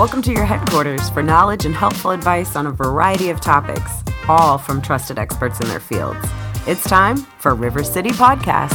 Welcome to your headquarters for knowledge and helpful advice on a variety of topics, all from trusted experts in their fields. It's time for River City Podcast.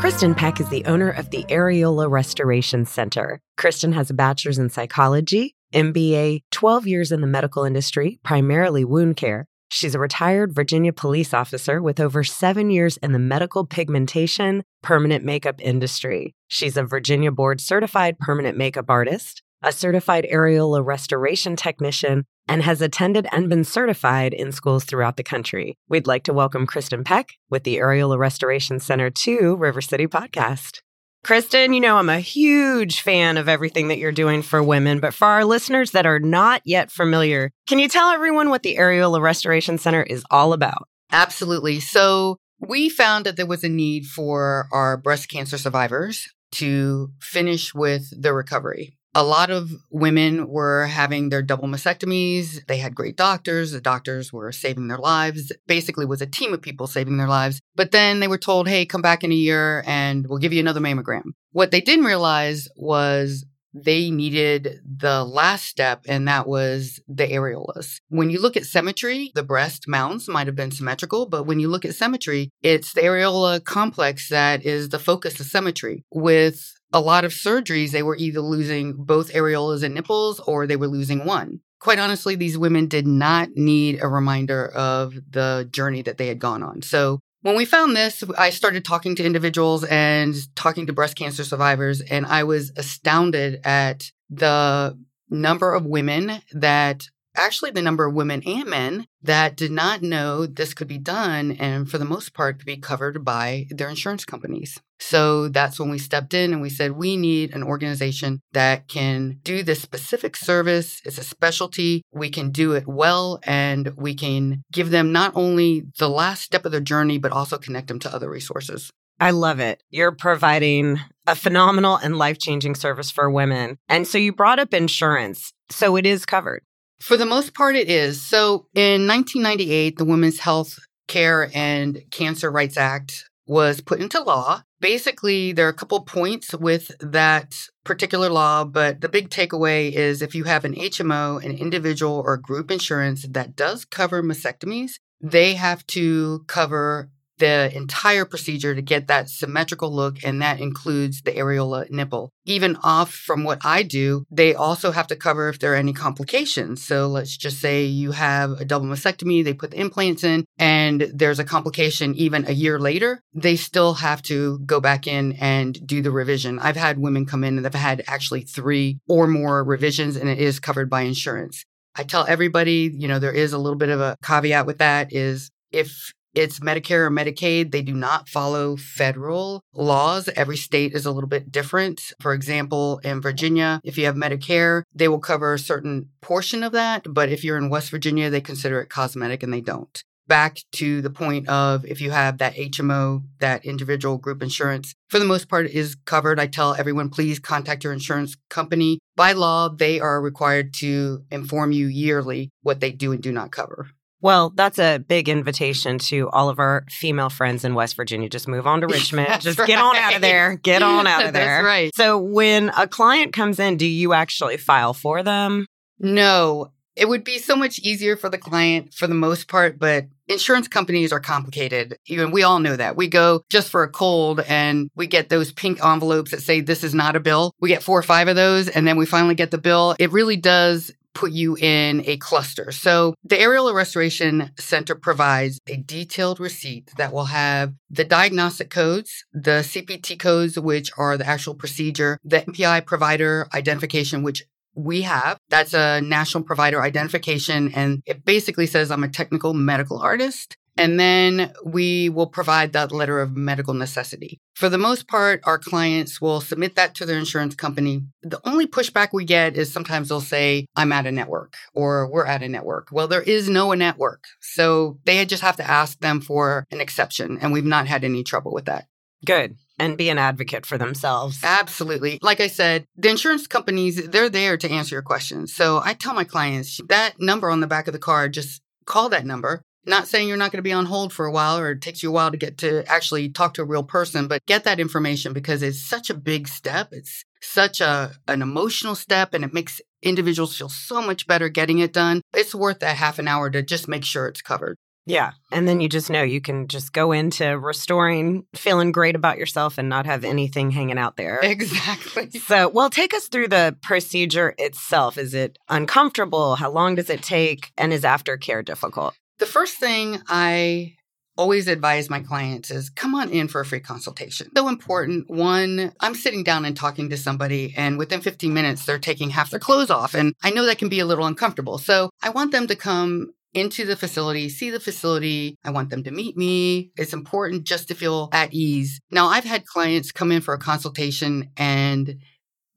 Kristin Peck is the owner of the Areola Restoration Center. Kristin has a bachelor's in psychology, MBA, 12 years in the medical industry, primarily wound care. She's a retired Virginia police officer with over seven years in the medical pigmentation, permanent makeup industry. She's a Virginia board certified permanent makeup artist, a certified areola restoration technician, and has attended and been certified in schools throughout the country. We'd like to welcome Kristin Peck with the Areola Restoration Center to River City Podcast. Kristin, you know, I'm a huge fan of everything that you're doing for women, but for our listeners that are not yet familiar, can you tell everyone what the Areola Restoration Center is all about? Absolutely. So, we found that there was a need for our breast cancer survivors to finish with their recovery. A lot of women were having their double mastectomies. They had great doctors. The doctors were saving their lives. Basically, was a team of people saving their lives. But then they were told, "Hey, come back in a year and we'll give you another mammogram." What they didn't realize was they needed the last step, and that was the areolas. When you look at symmetry, the breast mounts might have been symmetrical, but when you look at symmetry, it's the areola complex that is the focus of symmetry. With a lot of surgeries, they were either losing both areolas and nipples or they were losing one. Quite honestly, these women did not need a reminder of the journey that they had gone on. So when we found this, I started talking to individuals and talking to breast cancer survivors, and I was astounded at the number of women that actually the number of women and men that did not know this could be done and for the most part could be covered by their insurance companies. So that's when we stepped in and we said, we need an organization that can do this specific service. It's a specialty. We can do it well and we can give them not only the last step of their journey, but also connect them to other resources. I love it. You're providing a phenomenal and life changing service for women. And so you brought up insurance. So it is covered. For the most part, it is. So in 1998, the Women's Health Care and Cancer Rights Act was put into law. Basically, there are a couple points with that particular law, but the big takeaway is if you have an HMO, an individual or group insurance that does cover mastectomies, they have to cover the entire procedure to get that symmetrical look, and that includes the areola nipple. Even off from what I do, they also have to cover if there are any complications. So let's just say you have a double mastectomy, they put the implants in, and there's a complication even a year later, they still have to go back in and do the revision. I've had women come in and they've had actually three or more revisions, and it is covered by insurance. I tell everybody, you know, there is a little bit of a caveat with that is if it's Medicare or Medicaid. They do not follow federal laws. Every state is a little bit different. For example, in Virginia, if you have Medicare, they will cover a certain portion of that. But if you're in West Virginia, they consider it cosmetic and they don't. Back to the point of if you have that HMO, that individual group insurance, for the most part is covered. I tell everyone, please contact your insurance company. By law, they are required to inform you yearly what they do and do not cover. Well, that's a big invitation to all of our female friends in West Virginia. Just move on to Richmond. Just right. get on out of there. Get on out of there. That's right. So, when a client comes in, do you actually file for them? No, it would be so much easier for the client for the most part, but insurance companies are complicated. Even we all know that. We go just for a cold and we get those pink envelopes that say this is not a bill. We get four or five of those and then we finally get the bill. It really does put you in a cluster. So the Areola Restoration Center provides a detailed receipt that will have the diagnostic codes, the CPT codes, which are the actual procedure, the NPI provider identification, which we have. That's a national provider identification. And it basically says I'm a technical medical artist. And then we will provide that letter of medical necessity. For the most part, our clients will submit that to their insurance company. The only pushback we get is sometimes they'll say, I'm at a network or we're at a network. Well, there is no a network. So they just have to ask them for an exception. And we've not had any trouble with that. Good and be an advocate for themselves. Absolutely. Like I said, the insurance companies, they're there to answer your questions. So I tell my clients that number on the back of the card, just call that number Not saying you're not going to be on hold for a while or it takes you a while to get to actually talk to a real person, but get that information because it's such a big step. It's such a an emotional step and it makes individuals feel so much better getting it done. It's worth that half an hour to just make sure it's covered. Yeah. And then you just know you can just go into restoring, feeling great about yourself and not have anything hanging out there. Exactly. So, well, take us through the procedure itself. Is it uncomfortable? How long does it take? And is aftercare difficult? The first thing I always advise my clients is come on in for a free consultation. So important. One, I'm sitting down and talking to somebody, and within 15 minutes, they're taking half their clothes off. And I know that can be a little uncomfortable. So I want them to come into the facility, see the facility. I want them to meet me. It's important just to feel at ease. Now, I've had clients come in for a consultation and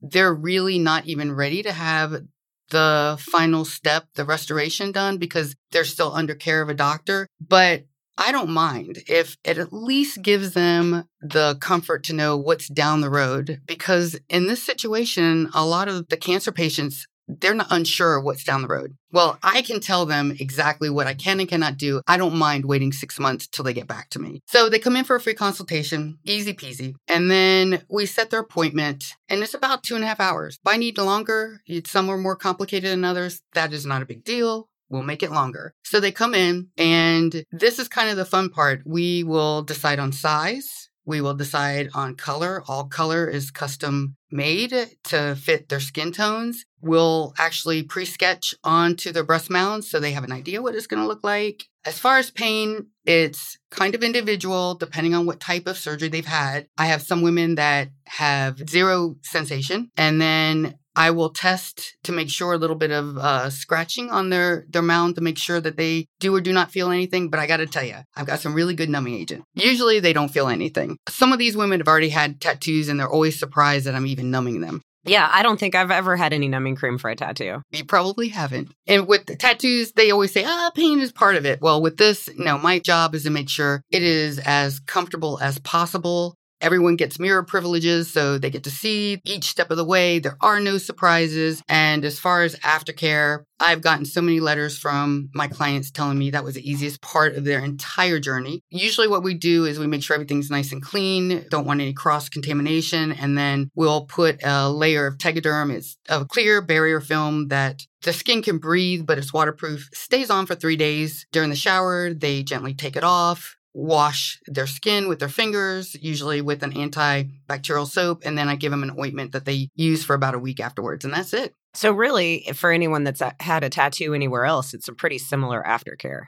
they're really not even ready to have the final step, the restoration done because they're still under care of a doctor. But I don't mind if it at least gives them the comfort to know what's down the road because in this situation, a lot of the cancer patients they're not unsure what's down the road. Well, I can tell them exactly what I can and cannot do. I don't mind waiting six months till they get back to me. So they come in for a free consultation, easy peasy. And then we set their appointment and it's about two and a half hours. If I need longer, it's some are more complicated than others. That is not a big deal. We'll make it longer. So they come in and this is kind of the fun part. We will decide on size. We will decide on color. All color is custom made to fit their skin tones. We'll actually pre sketch onto their breast mounds so they have an idea what it's going to look like. As far as pain, it's kind of individual depending on what type of surgery they've had. I have some women that have zero sensation, and then I will test to make sure a little bit of uh, scratching on their their mound to make sure that they do or do not feel anything. But I got to tell you, I've got some really good numbing agent. Usually they don't feel anything. Some of these women have already had tattoos and they're always surprised that I'm even numbing them. Yeah, I don't think I've ever had any numbing cream for a tattoo. You probably haven't. And with the tattoos, they always say, ah, pain is part of it. Well, with this, no, my job is to make sure it is as comfortable as possible. Everyone gets mirror privileges, so they get to see each step of the way. There are no surprises. And as far as aftercare, I've gotten so many letters from my clients telling me that was the easiest part of their entire journey. Usually, what we do is we make sure everything's nice and clean, don't want any cross contamination, and then we'll put a layer of Tegaderm. It's a clear barrier film that the skin can breathe, but it's waterproof, stays on for three days. During the shower, they gently take it off wash their skin with their fingers, usually with an antibacterial soap, and then I give them an ointment that they use for about a week afterwards, and that's it. So, really, for anyone that's had a tattoo anywhere else, it's a pretty similar aftercare.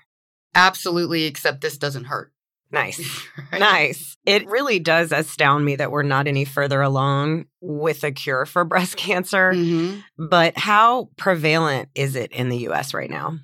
Absolutely, except this doesn't hurt. Nice. right? Nice. It really does astound me that we're not any further along with a cure for breast cancer. Mm-hmm. But how prevalent is it in the US right now?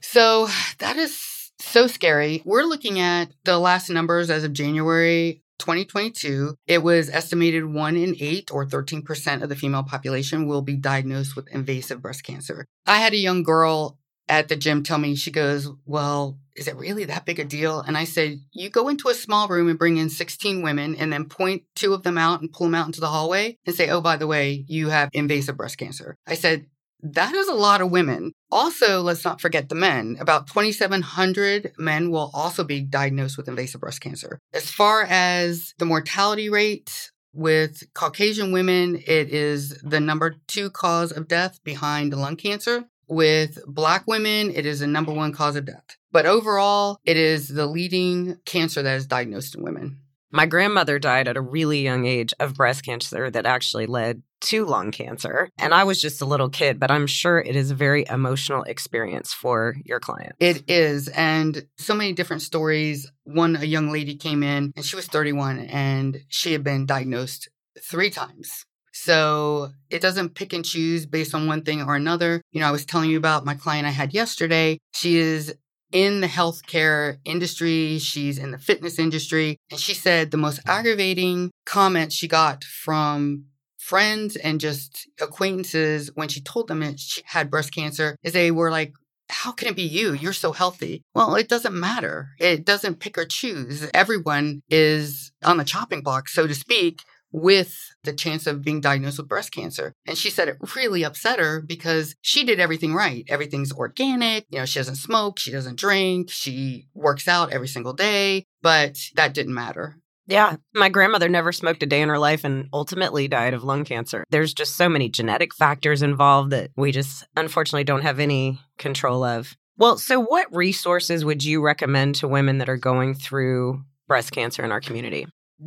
So, that is so scary. We're looking at the last numbers as of January 2022. It was estimated one in eight or 13% of the female population will be diagnosed with invasive breast cancer. I had a young girl at the gym tell me, she goes, Well, is it really that big a deal? And I said, You go into a small room and bring in 16 women and then point two of them out and pull them out into the hallway and say, Oh, by the way, you have invasive breast cancer. I said, that is a lot of women. Also, let's not forget the men. About 2,700 men will also be diagnosed with invasive breast cancer. As far as the mortality rate, with Caucasian women, it is the number two cause of death behind lung cancer. With Black women, it is the number one cause of death. But overall, it is the leading cancer that is diagnosed in women. My grandmother died at a really young age of breast cancer that actually led to lung cancer. And I was just a little kid, but I'm sure it is a very emotional experience for your client. It is. And so many different stories. One, a young lady came in and she was 31 and she had been diagnosed three times. So it doesn't pick and choose based on one thing or another. You know, I was telling you about my client I had yesterday. She is in the healthcare industry, she's in the fitness industry. And she said the most aggravating comment she got from friends and just acquaintances when she told them that she had breast cancer is they were like, how can it be you? You're so healthy. Well, it doesn't matter. It doesn't pick or choose. Everyone is on the chopping block, so to speak, with the chance of being diagnosed with breast cancer. And she said it really upset her because she did everything right. Everything's organic. You know, she doesn't smoke, she doesn't drink, she works out every single day, but that didn't matter. Yeah. My grandmother never smoked a day in her life and ultimately died of lung cancer. There's just so many genetic factors involved that we just unfortunately don't have any control of. Well, so what resources would you recommend to women that are going through breast cancer in our community?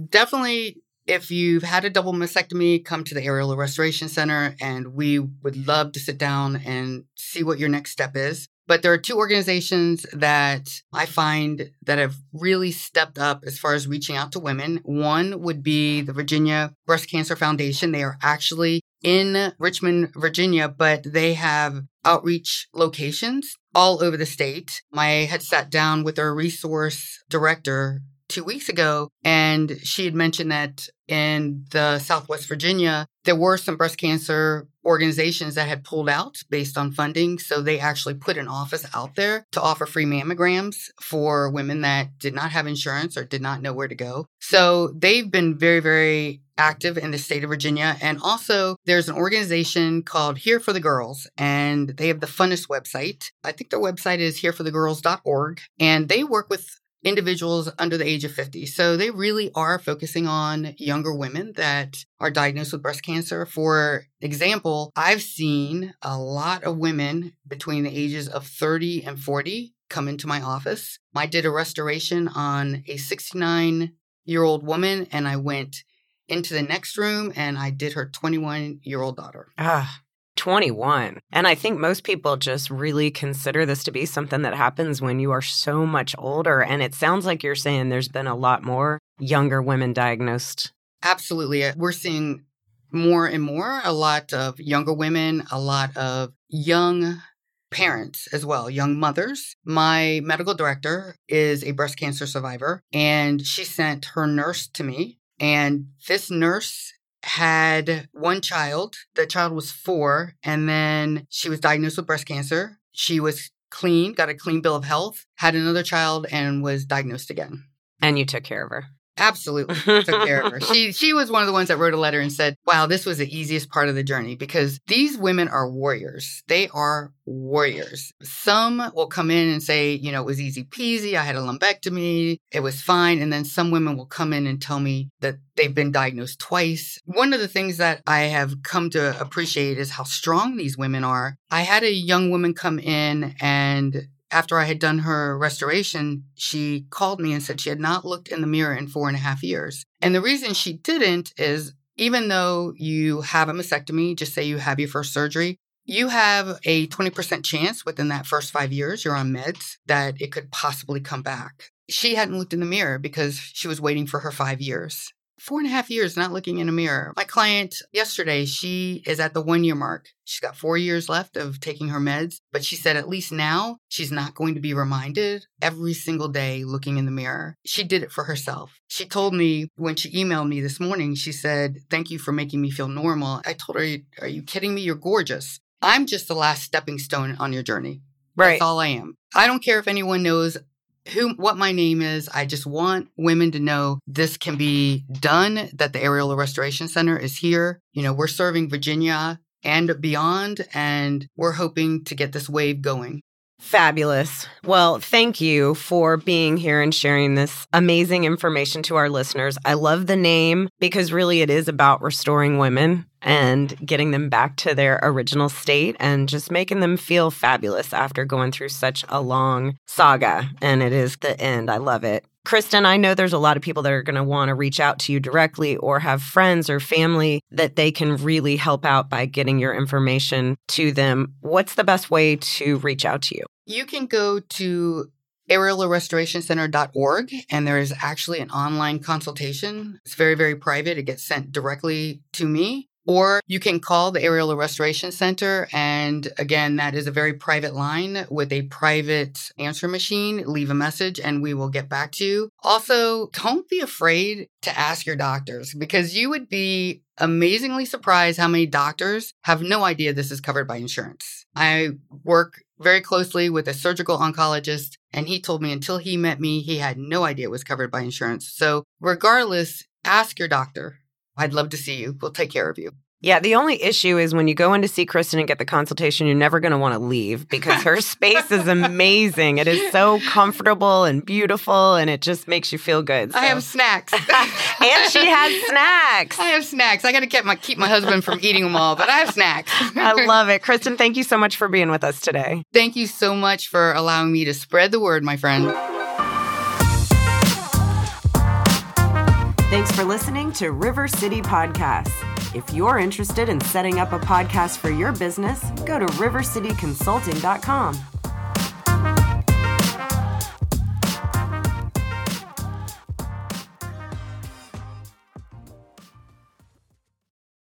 Definitely if you've had a double mastectomy, come to the Areola Restoration Center and we would love to sit down and see what your next step is. But there are two organizations that I find that have really stepped up as far as reaching out to women. One would be the Virginia Breast Cancer Foundation. They are actually in Richmond, Virginia, but they have outreach locations all over the state. I had sat down with their resource director two weeks ago, and she had mentioned that in the Southwest Virginia, there were some breast cancer organizations that had pulled out based on funding. So they actually put an office out there to offer free mammograms for women that did not have insurance or did not know where to go. So they've been very, very active in the state of Virginia. And also, there's an organization called Here for the Girls, and they have the funnest website. I think their website is hereforthegirls.org. And they work with individuals under the age of 50. So they really are focusing on younger women that are diagnosed with breast cancer. For example, I've seen a lot of women between the ages of 30 and 40 come into my office. I did a restoration on a 69 year old woman and I went into the next room and I did her 21 year old daughter. Ah, 21. And I think most people just really consider this to be something that happens when you are so much older. And it sounds like you're saying there's been a lot more younger women diagnosed. Absolutely. Uh, we're seeing more and more a lot of younger women, a lot of young parents as well, young mothers. My medical director is a breast cancer survivor, and she sent her nurse to me. And this nurse had one child. The child was four, and then she was diagnosed with breast cancer. She was clean, got a clean bill of health, had another child, and was diagnosed again. And you took care of her. Absolutely took care of her. She she was one of the ones that wrote a letter and said, "Wow, this was the easiest part of the journey because these women are warriors. They are warriors. Some will come in and say, you know, it was easy peasy. I had a lumpectomy. It was fine. And then some women will come in and tell me that they've been diagnosed twice. One of the things that I have come to appreciate is how strong these women are. I had a young woman come in and after I had done her restoration, she called me and said she had not looked in the mirror in four and a half years. And the reason she didn't is even though you have a mastectomy, just say you have your first surgery, you have a 20% chance within that first five years you're on meds that it could possibly come back. She hadn't looked in the mirror because she was waiting for her five years four and a half years not looking in a mirror. My client yesterday, she is at the one year mark. She's got four years left of taking her meds, but she said at least now she's not going to be reminded every single day looking in the mirror. She did it for herself. She told me when she emailed me this morning, she said, Thank you for making me feel normal. I told her, Are you kidding me? You're gorgeous. I'm just the last stepping stone on your journey. Right. That's all I am. I don't care if anyone knows who what my name is. I just want women to know this can be done, that the Areola Restoration Center is here. You know, we're serving Virginia and beyond, and we're hoping to get this wave going. Fabulous. Well, thank you for being here and sharing this amazing information to our listeners. I love the name because really it is about restoring women and getting them back to their original state and just making them feel fabulous after going through such a long saga. And it is the end. I love it. Kristin, I know there's a lot of people that are going to want to reach out to you directly or have friends or family that they can really help out by getting your information to them. What's the best way to reach out to you? You can go to areolarestorationcenter.org and there is actually an online consultation. It's very, very private. It gets sent directly to me. Or you can call the Areola Restoration Center. And again, that is a very private line with a private answer machine. Leave a message and we will get back to you. Also, don't be afraid to ask your doctors because you would be amazingly surprised how many doctors have no idea this is covered by insurance. I work very closely with a surgical oncologist, and he told me until he met me, he had no idea it was covered by insurance. So, regardless, ask your doctor I'd love to see you. We'll take care of you. Yeah, the only issue is when you go in to see Kristin and get the consultation, you're never going to want to leave because her space is amazing. It is so comfortable and beautiful, and it just makes you feel good. So. I have snacks, and she has snacks. I have snacks. I got to keep my keep my husband from eating them all, but I have snacks. I love it, Kristin. Thank you so much for being with us today. Thank you so much for allowing me to spread the word, my friend. Thanks for listening to River City Podcasts. If you're interested in setting up a podcast for your business, go to rivercityconsulting.com